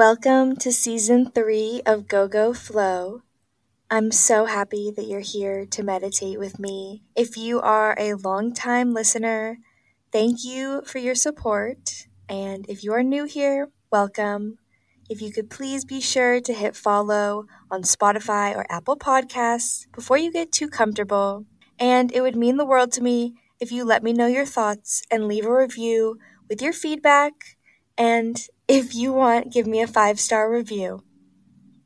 Welcome to season three of Go Go Flow. I'm so happy that you're here to meditate with me. If you are a long-time listener, thank you for your support. And if you are new here, welcome. If you could please be sure to hit follow on Spotify or Apple Podcasts before you get too comfortable. And it would mean the world to me if you let me know your thoughts and leave a review with your feedback. And if you want, give me a five star review.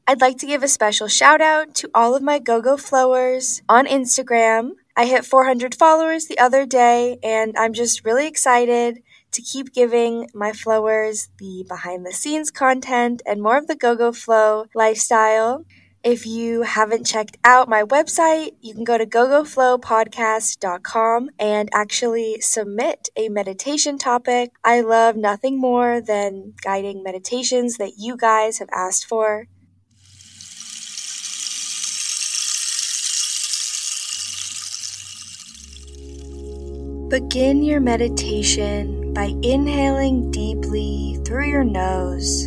I'd like to give a special shout out to all of my Go Go Flowers on Instagram. I hit 400 followers the other day, and I'm just really excited to keep giving my flowers the behind the scenes content and more of the Go Go Flow lifestyle. If you haven't checked out my website, you can go to gogoflowpodcast.com and actually submit a meditation topic. I love nothing more than guiding meditations that you guys have asked for. Begin your meditation by inhaling deeply through your nose,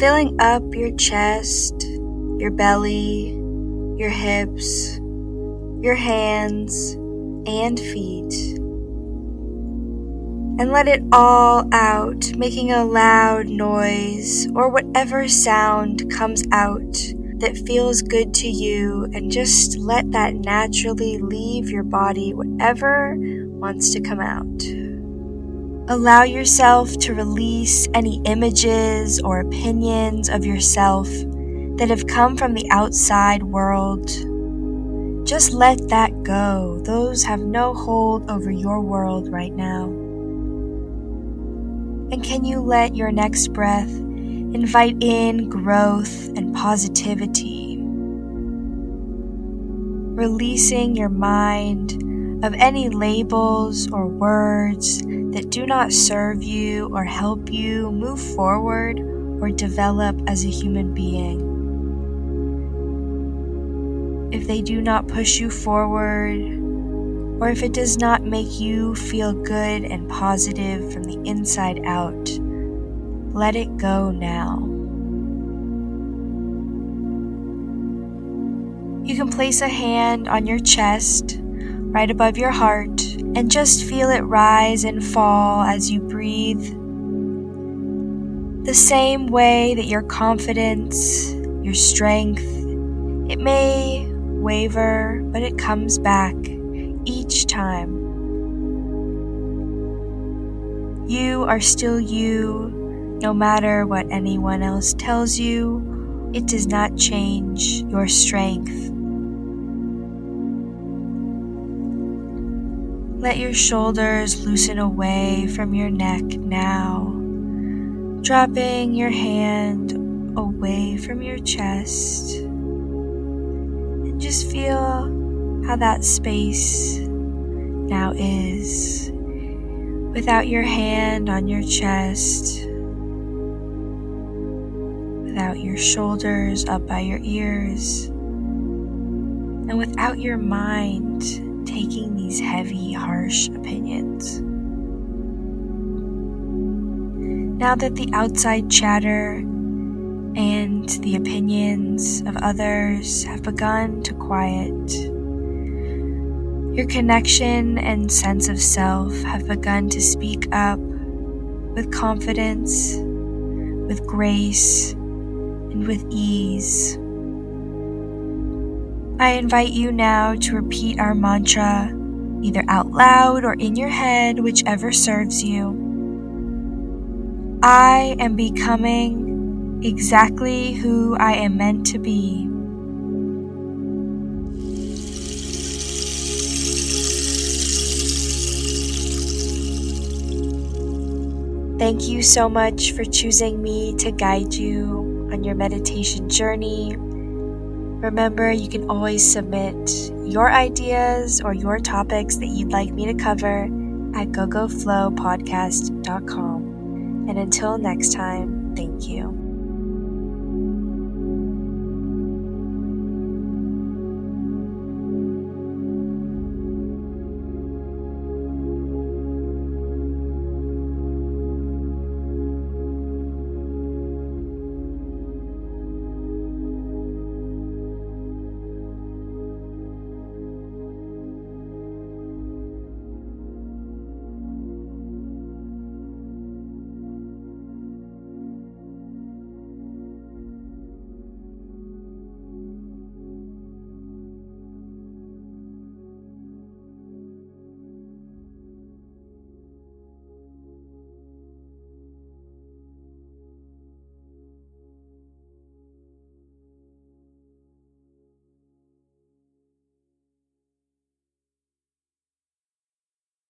filling up your chest your belly, your hips, your hands, and feet. And let it all out, making a loud noise or whatever sound comes out that feels good to you, and just let that naturally leave your body, whatever wants to come out. Allow yourself to release any images or opinions of yourself that have come from the outside world. Just let that go. Those have no hold over your world right now. And can you let your next breath invite in growth and positivity? Releasing your mind of any labels or words that do not serve you or help you move forward or develop as a human being if they do not push you forward, or if it does not make you feel good and positive from the inside out, let it go now. You can place a hand on your chest, right above your heart, and just feel it rise and fall as you breathe. The same way that your confidence, your strength, it may waver, but it comes back each time. You are still you, no matter what anyone else tells you. It does not change your strength. Let your shoulders loosen away from your neck now, dropping your hand away from your chest. Just feel how that space now is without your hand on your chest, without your shoulders up by your ears, and without your mind taking these heavy, harsh opinions. Now that the outside chatter and the opinions of others have begun to quiet. Your connection and sense of self have begun to speak up with confidence, with grace, and with ease. I invite you now to repeat our mantra, either out loud or in your head, whichever serves you. I am becoming exactly who I am meant to be. Thank you so much for choosing me to guide you on your meditation journey. Remember, you can always submit your ideas or your topics that you'd like me to cover at gogoflowpodcast.com. And until next time, thank you.